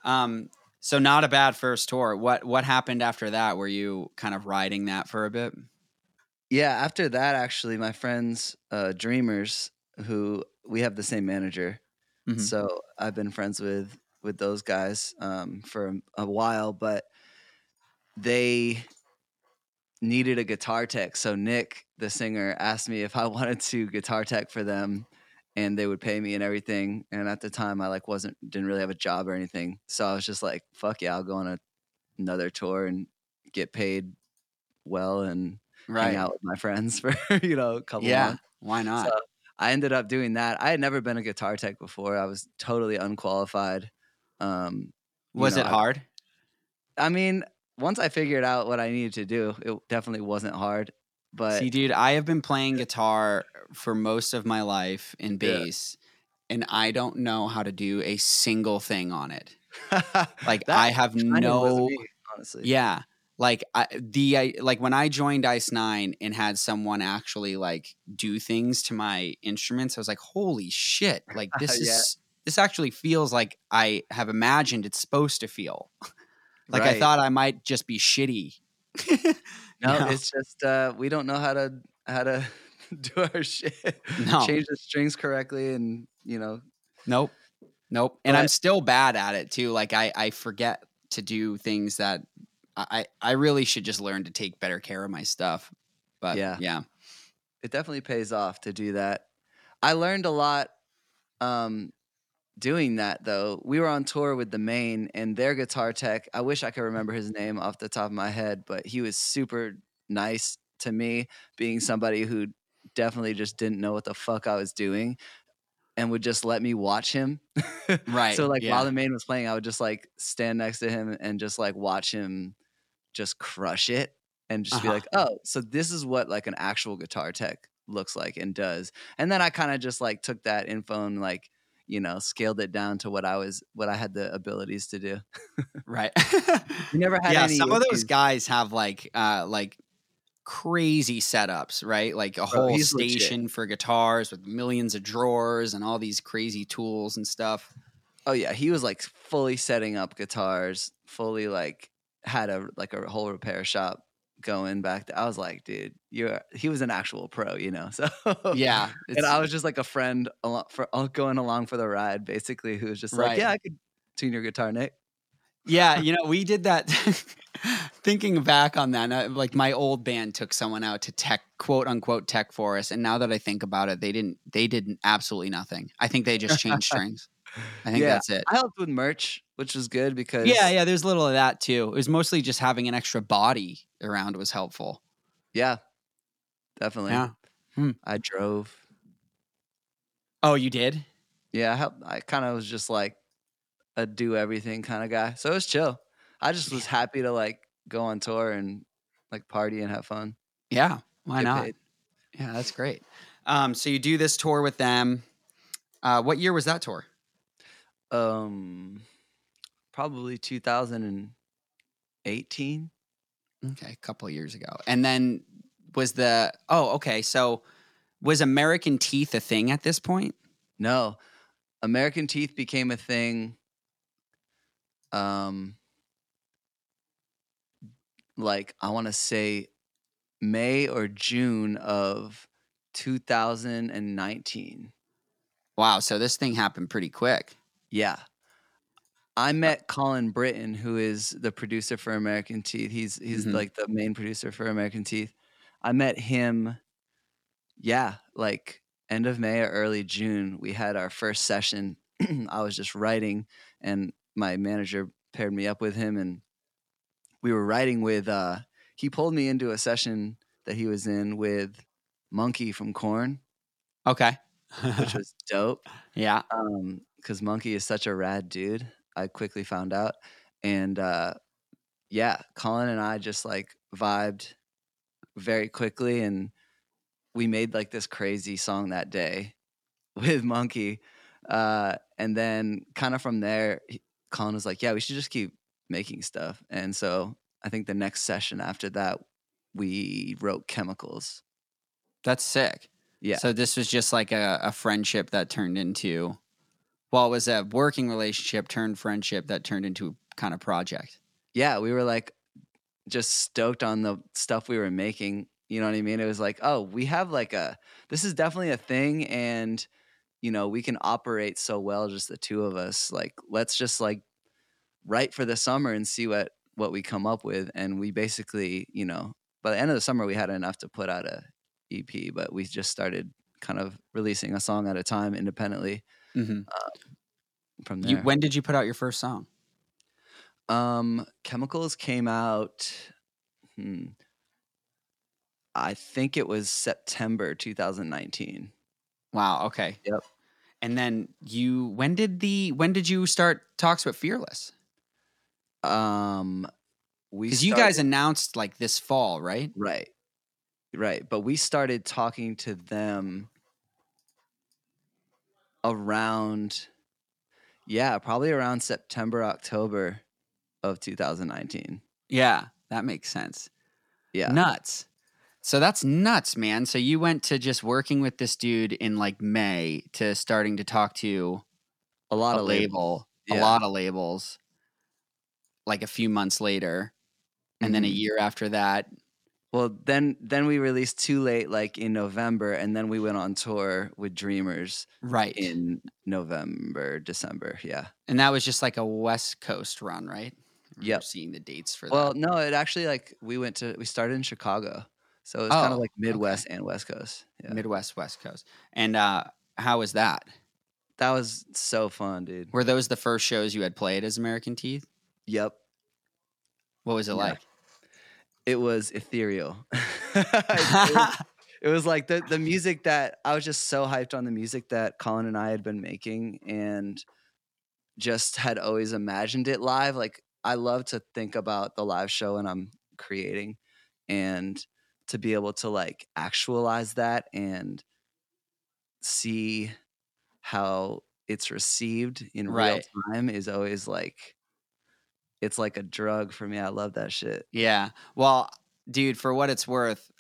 Um, so not a bad first tour. What what happened after that? Were you kind of riding that for a bit? Yeah, after that, actually, my friends, uh, Dreamers, who we have the same manager, Mhm. so I've been friends with with those guys um, for a, a while, but they needed a guitar tech. So Nick, the singer, asked me if I wanted to guitar tech for them, and they would pay me and everything. And at the time, I like wasn't didn't really have a job or anything, so I was just like, "Fuck yeah, I'll go on a, another tour and get paid well and." Hang out with my friends for you know a couple Yeah. months. Why not? So I ended up doing that. I had never been a guitar tech before. I was totally unqualified. Um, Was know, it hard? I mean, once I figured out what I needed to do, it definitely wasn't hard. But See, dude, I have been playing guitar for most of my life in Yeah. bass, and I don't know how to do a single thing on it. Like I have kind of was no, me, honestly. yeah. Like I, the I, like when I joined Ice Nine and had someone actually like do things to my instruments, I was like, "Holy shit!" Like this Yeah. is this actually feels like I have imagined it's supposed to feel. like I thought I might just be shitty. No, No. it's just uh, we don't know how to how to do our shit. No. Change the strings correctly, and you know, Nope. Nope. And I'm still bad at it too. Like I, I forget to do things that I, I really should just learn to take better care of my stuff. But Yeah. yeah. it definitely pays off to do that. I learned a lot um, doing that though. We were on tour with the main and their guitar tech. I wish I could remember his name off the top of my head, but he was super nice to me, being somebody who definitely just didn't know what the fuck I was doing and would just let me watch him. Right, So like yeah. while the main was playing, I would just like stand next to him and just like watch him just crush it and just be Uh-huh. like, oh, so this is what like an actual guitar tech looks like and does. And then I kind of just like took that info and like, you know, scaled it down to what I was what I had the abilities to do. Right. We never had yeah. any Some of those guys have like, uh, like crazy setups, right? Like a whole he's legit. station for guitars with millions of drawers and all these crazy tools and stuff. Oh yeah, he was like fully setting up guitars, fully like had a like a whole repair shop going back. To, I was like, dude, you're he was an actual pro, you know. So Yeah. and I was just like a friend along for going along for the ride, basically, who was just Right. like, yeah, I could tune your guitar, Nick. Yeah, you know, we did that. thinking back on that, uh, like my old band took someone out to tech, quote unquote, tech for us, and now that I think about it, they didn't. They did absolutely nothing. I think they just changed strings. I think Yeah. that's it. I helped with merch, which was good because Yeah, yeah. There's a little of that too. It was mostly just having an extra body around was helpful. Yeah, definitely. Yeah. Hmm. I drove. Oh, you did? Yeah, I, helped, I kind of was just like a do everything kind of guy. So it was chill. I just was happy to like go on tour and like party and have fun. Yeah. Why not? paid. Yeah, that's great. Um, so you do this tour with them. Uh, what year was that tour? Um, probably 2018. Okay, a couple of years ago. And then was the oh, okay. So was American Teeth a thing at this point? No, American Teeth became a thing. Um, like I want to say May or June of 2019. Wow, so this thing happened pretty quick. Yeah. I met Colin Brittain, who is the producer for American Teeth. He's he's Mhm. like the main producer for American Teeth. I met him, yeah, like end of May or early June. We had our first session. I was just writing, and my manager paired me up with him, and we were writing with. uh He pulled me into a session that he was in with Munky from Korn, Okay. which was dope. yeah. um because munky is such a rad dude i quickly found out and uh yeah colin and i just like vibed very quickly and we made like this crazy song that day with munky uh and then kind of from there colin was like yeah we should just keep making stuff and so i think the next session after that we wrote chemicals That's sick. yeah So this was just like a, a friendship that turned into well, it was a working relationship turned friendship that turned into kind of project. yeah, we were like just stoked on the stuff we were making. You know what I mean? It was like, oh, we have like a this is definitely a thing and you know, we can operate so well just the two of us. Like let's just like write for the summer and see what what we come up with and we basically, you know, by the end of the summer we had enough to put out a EP, but we just started kind of releasing a song at a time independently Mm-hmm. from there. You, when did you put out your first song? Um, Chemicals came out. Hmm, I think it was September 2019. Wow. Okay. Yep. And then you, when did the, when did you start talks with Fearless? Um, we Because you guys announced like this fall, right? right, right, but we started talking to them around, yeah, probably around September October of 2019. Yeah, that makes sense. Yeah, Nuts. So that's nuts, man. So you went to just working with this dude in like May to starting to talk to a lot a of label, a lot of labels, like a few months later. And then a Mhm. year after that, Well, then then we released Too Late like in November, and then we went on tour with Dreamers right. in November, December. Yeah. and that was just like a West Coast run, right? Yeah. Seeing the dates for that. Well, that. no, it actually like we went to we started in Chicago, so it's was kind Oh, of like okay. Midwest and West Coast. Yeah. Midwest, West Coast. And uh, how was that? that was so fun, dude. Were those the first shows you had played as American Teeth? Yep. What was it Yeah. like? It was ethereal. it, was, it was like the the music that I was just so hyped on the music that Colin and I had been making and just had always imagined it live. Like I love to think about the live show and I'm creating and to be able to like actualize that and see how it's received in Right. real time is always like it's like a drug for me. I love that shit. Yeah. Well, dude, for what it's worth,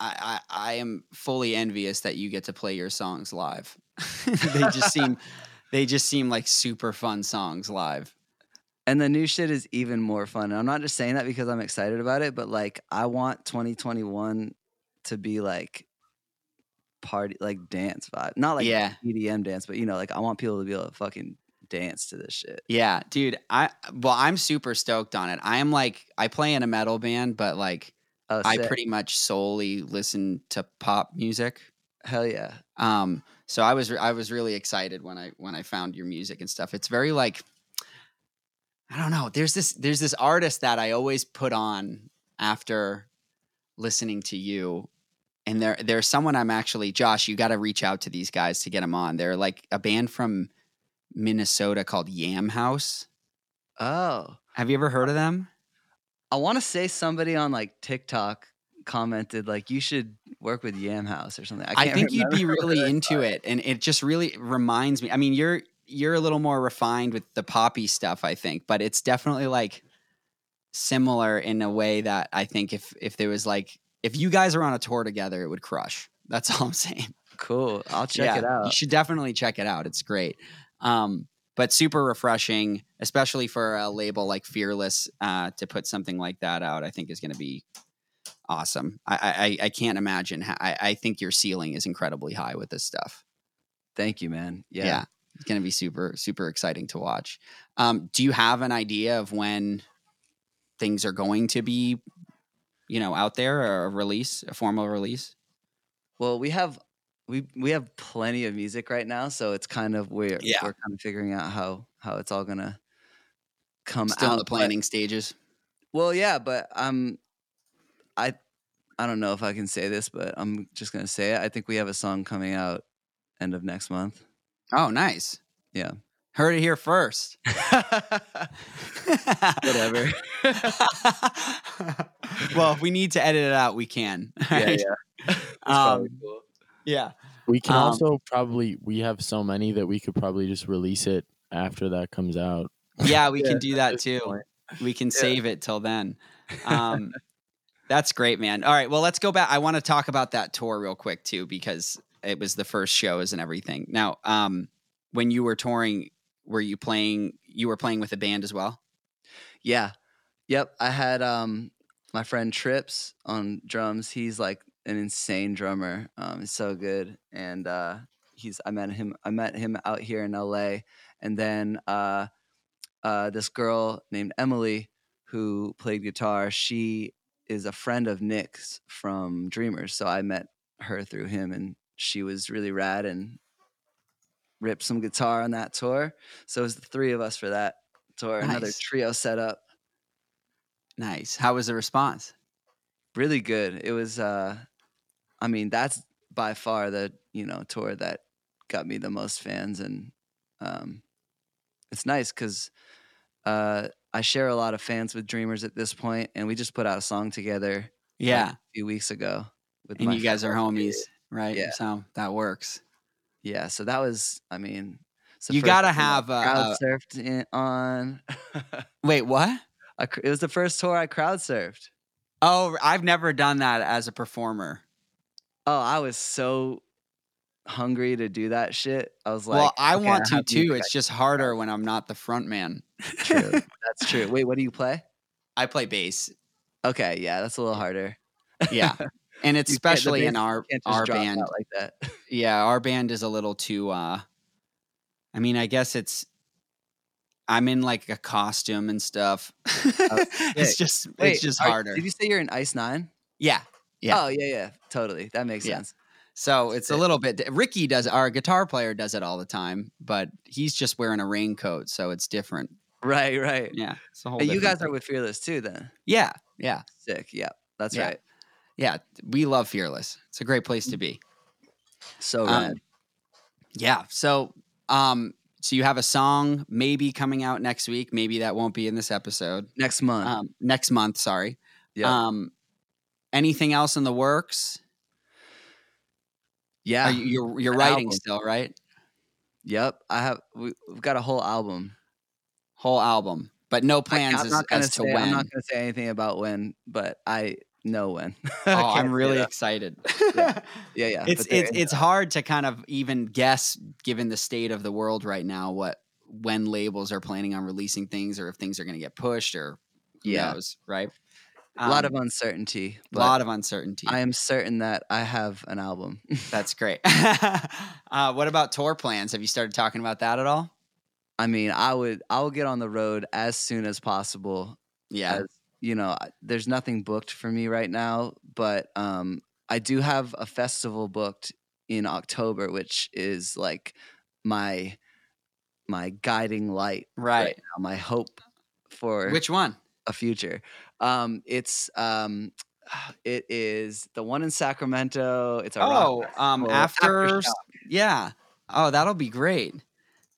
I, I, I am fully envious that you get to play your songs live. they just seem they just seem like super fun songs live. And the new shit is even more fun. And I'm not just saying that because I'm excited about it, but like I want 2021 to be like party like dance vibe. Not like Yeah. EDM dance, but you know, like I want people to be able to fucking dance to this shit. Yeah, dude. I well, I'm super stoked on it. I am like I play in a metal band, but like Oh, I pretty much solely listen to pop music. hell yeah. Um, so I was I was really excited when I when I found your music and stuff. It's very like I don't know. There's this there's this artist that I always put on after listening to you, and there there's someone I'm actually Josh. You got to reach out to these guys to get them on. They're like a band from Minnesota called Yam Haus. Oh, Have you ever heard of them? I want to say somebody on like TikTok commented like you should work with Yam Haus or something. I, I, think you'd be really into it, and it just really reminds me. I mean, you're you're a little more refined with the poppy stuff, I think, but it's definitely like similar in a way that I think if if there was like if you guys are on a tour together, it would crush. That's all I'm saying. Cool. I'll check Yeah, it out. You should definitely check it out. It's great. Um, but super refreshing, especially for a label like Fearless uh, to put something like that out. I think is going to be awesome. I, I I can't imagine. How, I I think your ceiling is incredibly high with this stuff. Thank you, man. Yeah. Yeah, it's going to be super super exciting to watch. Um, do you have an idea of when things are going to be, you know, out there or a release, a formal release? Well, we have we we have plenty of music right now, so it's kind of we're Yeah. we're kind of figuring out how how it's all gonna come Still out. in the but- planning stages. well, yeah, but um, I I don't know if I can say this, but I'm just gonna say it. I think we have a song coming out end of next month. Oh, nice. Yeah. Heard it here first. Whatever. well, if we need to edit it out, we can. yeah, yeah. Um, yeah. We can Um, also probably we have so many that we could probably just release it after that comes out. Yeah, we Yeah, can do that too. point. We can save it till then. Um, that's great, man. All right, well, let's go back. I want to talk about that tour real quick too, because it was the first shows and everything. Now, um, when you were touring, were you playing? You were playing with a band as well. Yeah. Yep. I had um my friend Trips on drums. He's like an insane drummer. Um he's so good. And uh he's I met him I met him out here in LA. And then uh uh this girl named Emily who played guitar, she is a friend of Nick's from Dreamers. So I met her through him and she was really rad and ripped some guitar on that tour. So it was the three of us for that tour. Another trio set up. Nice. How was the response? really good. It was uh I mean, that's by far the, you know, tour that got me the most fans and um it's nice cuz uh I share a lot of fans with Dreamers at this point and we just put out a song together like, Yeah, a few weeks ago with and you guys are homies, right? Yeah. So that works. Yeah, so that was I mean, You gotta I have, uh, crowd uh, surfed in, on Wait, what? I it was the first tour I crowd surfed. Oh, I've never done that as a performer. Oh, I was so hungry to do that shit. I was like, well, I okay, want to too. It's just harder when I'm not the front man. True. That's true. Wait, what do you play? I play bass. Okay, yeah, that's a little harder. Yeah. And it's especially in our our band. like that. Yeah, our band is a little too uh I mean, I guess it's I'm in like a costume and stuff. it's just Wait, it's just are- harder. Did you say you're in Ice Nine? yeah. Yeah. Oh yeah, yeah, totally. That makes Yeah. sense. So it's a little bit. Ricky does our guitar player does it all the time, but he's just wearing a raincoat, so it's different. Right, right. Yeah, it's a whole. Hey, you guys are with Fearless too, then. Yeah, yeah, Sick. Yeah, that's Yeah. right. yeah. We love Fearless. It's a great place to be. So Um. Yeah. So, um, so you have a song maybe coming out next week. Maybe that won't be in this episode. Next month. Um, next month. Sorry. yeah. Um, anything else in the works? yeah. Ah, you, you're you're an writing album. still, right? Yep. I have. We, we've got a whole album. Whole album, but no plans I'm as, as to say. when. I'm not going to say anything about when, but I know when. oh, I'm really excited. Yeah. Yeah, yeah. it's it's it's hard to kind of even guess given the state of the world right now what when labels are planning on releasing things or if things are going to get pushed or who Yeah. knows, right? A lot Um, of uncertainty. a lot of uncertainty. I am certain that I have an album. That's great. uh, what about tour plans? Have you started talking about that at all? I mean, I would I will get on the road as soon as possible. Yeah. As, you know, there's nothing booked for me right now, but um, I do have a festival booked in October, which is like my my guiding light right. now, my hope for Which one? a future. Um, it's um, It is the one in Sacramento. It's a Oh, um, festival. after, yeah. Oh, that'll be great,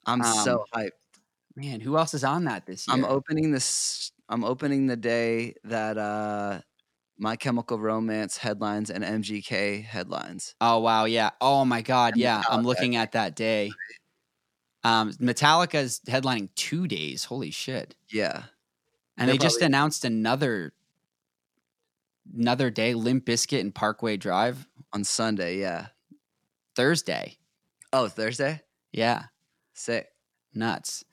I'm so hyped. man. Who else is on that this year? I'm opening this. I'm opening the day that uh, My Chemical Romance headlines and MGK headlines. Oh wow, yeah. Oh my god, And yeah. I'm looking at that day. Um, Metallica's headlining two days. Holy shit! Yeah, And They're they just probably- announced another another day. Limp Bizkit and Parkway Drive on Sunday. Yeah. Thursday. Oh, Thursday. Yeah, Sick. nuts.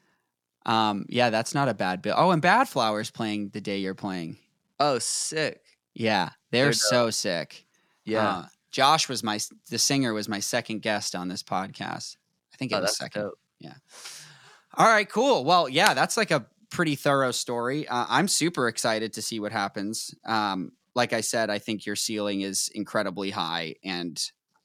Um, yeah, that's not a bad bill. Oh, and Bad Flower's playing the day you're playing. Oh, sick. Yeah, they're They're so sick. Yeah. Uh, Josh was my the singer was my second guest on this podcast. I think it oh, was second. dope. All right, cool. Well, yeah, that's like a pretty thorough story. Uh, I'm super excited to see what happens. Um, like I said, I think your ceiling is incredibly high, and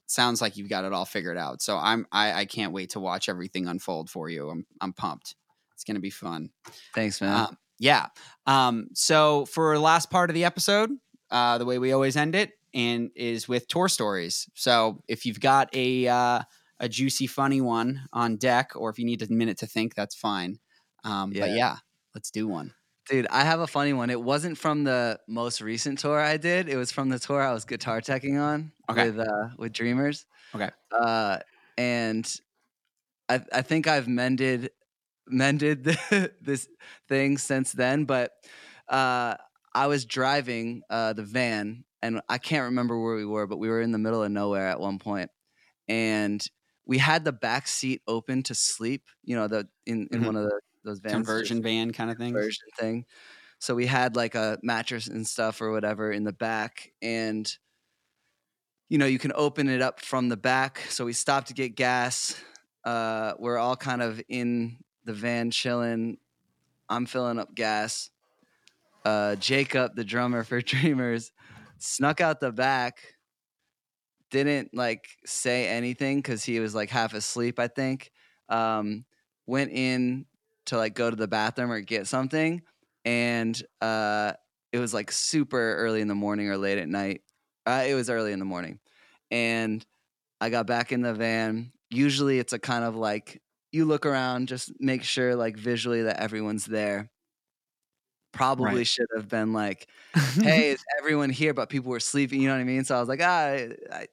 sounds like you've got it all figured out. So I'm I, I can't wait to watch everything unfold for you. I'm I'm pumped. It's gonna be fun. Thanks, man. Um, yeah. Um, so for the last part of the episode, uh, the way we always end it, and is with tour stories. So if you've got a uh, a juicy, funny one on deck, or if you need a minute to think, that's fine. Um, But Yeah. Let's do one. Dude, I have a funny one. It wasn't from the most recent tour I did. It was from the tour I was guitar teching on Okay. with uh, with Dreamers. Okay. Uh, and I I think I've mended mended the, this thing since then. But uh, I was driving uh, the van, and I can't remember where we were, but we were in the middle of nowhere at one point, and we had the back seat open to sleep. You know, the in in Mhm. one of the those vans. Conversion van kind of thing. version thing. So we had like a mattress and stuff or whatever in the back, and you know you can open it up from the back. So we stopped to get gas. Uh, we're all kind of in the van chilling. I'm filling up gas. Uh, Jacob, the drummer for Dreamers, snuck out the back. Didn't like say anything because he was like half asleep. I think. Um, went in to like go to the bathroom or get something and uh it was like super early in the morning or late at night. Uh, it was early in the morning and i got back in the van. Usually it's a kind of like you look around just make sure like visually that everyone's there. Probably Right. should have been like hey is everyone here? But people were sleeping you know what i mean? So i was like ah I, I,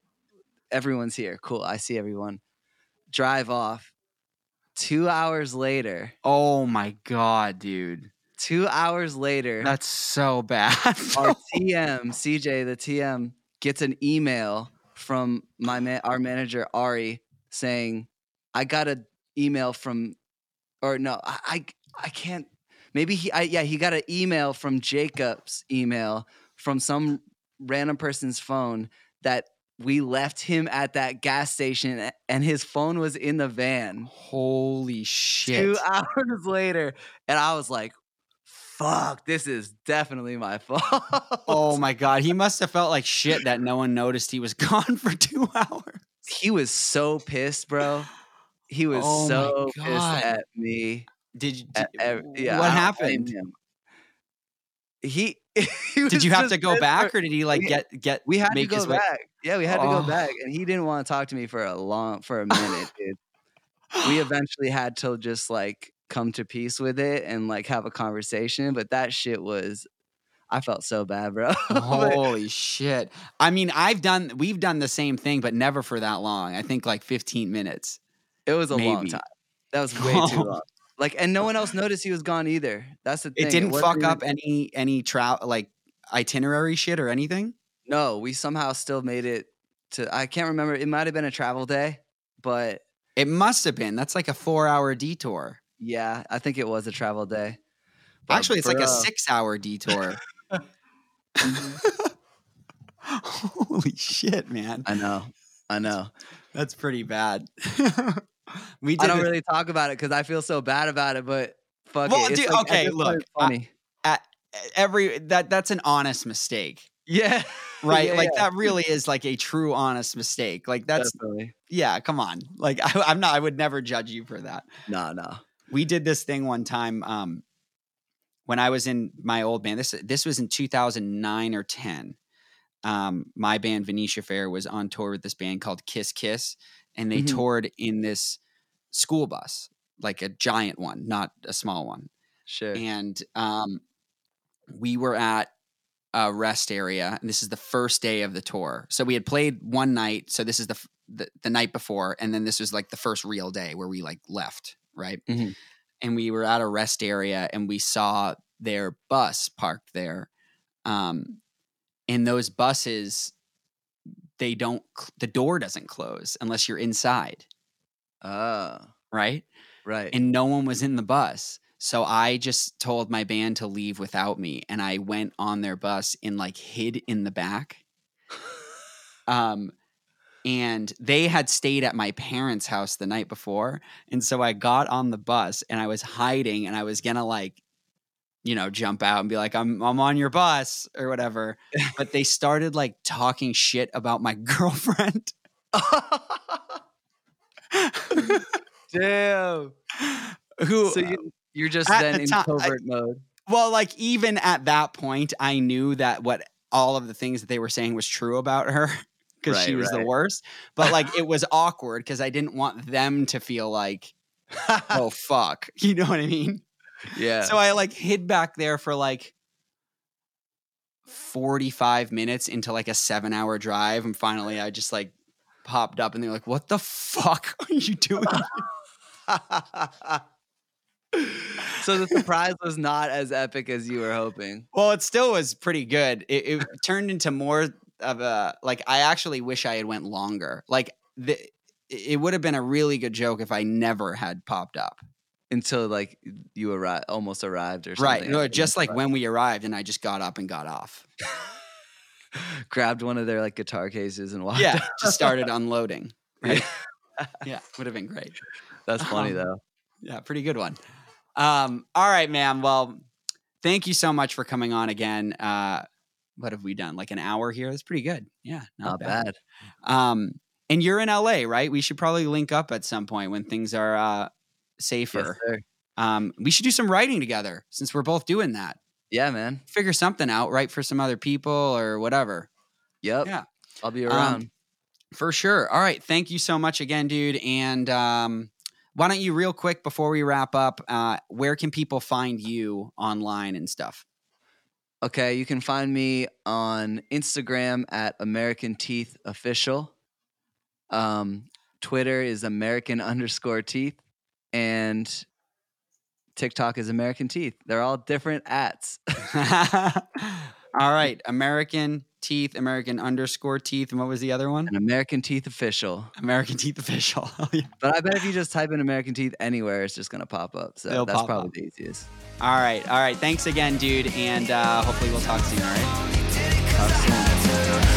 everyone's here. Cool. I see everyone. Drive off two hours later. Oh my god, dude, two hours later. That's so bad. our tm cj the tm gets an email from my man our manager ari saying i got an email from or no i i, I can't maybe he I, yeah he got an email from jacob's email from some random person's phone that we left him at that gas station and his phone was in the van Holy shit! two hours later and i was like fuck this is definitely my oh fault Oh my god, he must have felt like shit that no one noticed he was gone for two hours. he was so pissed bro he was Oh so pissed at me Did you? Did, ev- yeah, what I don't blame happened? him. he, Did you have to go back, or did he like get get? we had to make go his way- back yeah we had to Oh. go back and he didn't want to talk to me for a long for a minute dude we eventually had to just like come to peace with it and like have a conversation but that shit was i felt so bad bro Holy shit! I mean, I've done, we've done the same thing, but never for that long. I think like 15 minutes. It was a long time. That was way too long. Like, and no one else noticed he was gone either. That's the thing. It didn't wasn't fuck up any any trout like itinerary shit or anything. No, we somehow still made it to. I can't remember. It might have been a travel day, but It must have been. That's like a four hour detour. yeah, I think it was a travel day. But Actually, it's like a six hour detour. Mm-hmm. Holy shit, man! I know. I know. That's pretty bad. we did I don't really talk about it because I feel so bad about it. But fuck Well, it. It's dude, like, okay, look, funny. every that that's an honest mistake, yeah. right? Yeah, like yeah, that really is like a true honest mistake. Like that's definitely. yeah. Come on, like I, I'm not. I would never judge you for that. No, no. we did this thing one time um when I was in my old band. This this was in 2009 or 10. um, my band Venetia Fair was on tour with this band called Kiss Kiss, and they Mhm. toured in this school bus, like a giant one, not a small one. Sure. And um, we were at a rest area, and this is the first day of the tour. So we had played one night. So this is the the, the night before, and then this was like the first real day where we like left, right? Mhm. And we were at a rest area, and we saw their bus parked there. Um, and those buses, they don't. The door doesn't close unless you're inside, Oh, right? right. and no one was in the bus. So I just told my band to leave without me and I went on their bus and like hid in the back. Um and they had stayed at my parents' house the night before. And so I got on the bus and I was hiding and I was going to like you know, jump out and be like I'm I'm on your bus or whatever. But they started like talking shit about my girlfriend. Damn. Who So you, you're just then the in ti- I- covert mode. Well, like even at that point, I knew that what all of the things that they were saying was true about her because she Right, was the worst. But like it was awkward because I didn't want them to feel like, oh fuck, you know what I mean? Yeah. So I like hid back there for like 45 minutes into like a seven hour drive. And finally I just like popped up and they're like, what the fuck are you doing? so the surprise was not as epic as you were hoping. Well, it still was pretty good. It, it turned into more of a like. I actually wish I had went longer. Like the, it would have been a really good joke if I never had popped up. Until like you arrived, almost arrived or something. Right. No, just like when we arrived, and I just got up and got off. grabbed one of their like guitar cases and walked. Yeah, out. just started unloading. Right. yeah, would have been great. That's funny Um, though. Yeah, pretty good one. Um, all right, man. Well, thank you so much for coming on again. Uh, what have we done? Like an hour here? That's pretty good. Yeah, Not bad. Um, and you're in LA, right? We should probably link up at some point when things are uh, safer. Yes, um, we should do some writing together since we're both doing that. Yeah, man. Figure something out, write for some other people or whatever. Yep. Yeah. I'll be Um, around. For sure. All right. Thank you so much again, dude. And um, why don't you, real quick, before we wrap up, uh, where can people find you online and stuff? Okay, you can find me on Instagram at American Teeth Official. Um, Twitter is American underscore teeth, and TikTok is American Teeth. They're all different ats. All right. American Teeth, American underscore teeth. And what was the other one? An American Teeth Official. American Teeth Official. Yeah. But I bet if you just type in American Teeth anywhere, it's just gonna pop up. So It'll that's probably up. the easiest. All right. All right. Thanks again, dude. And uh, hopefully we'll talk soon. All right. Talk soon.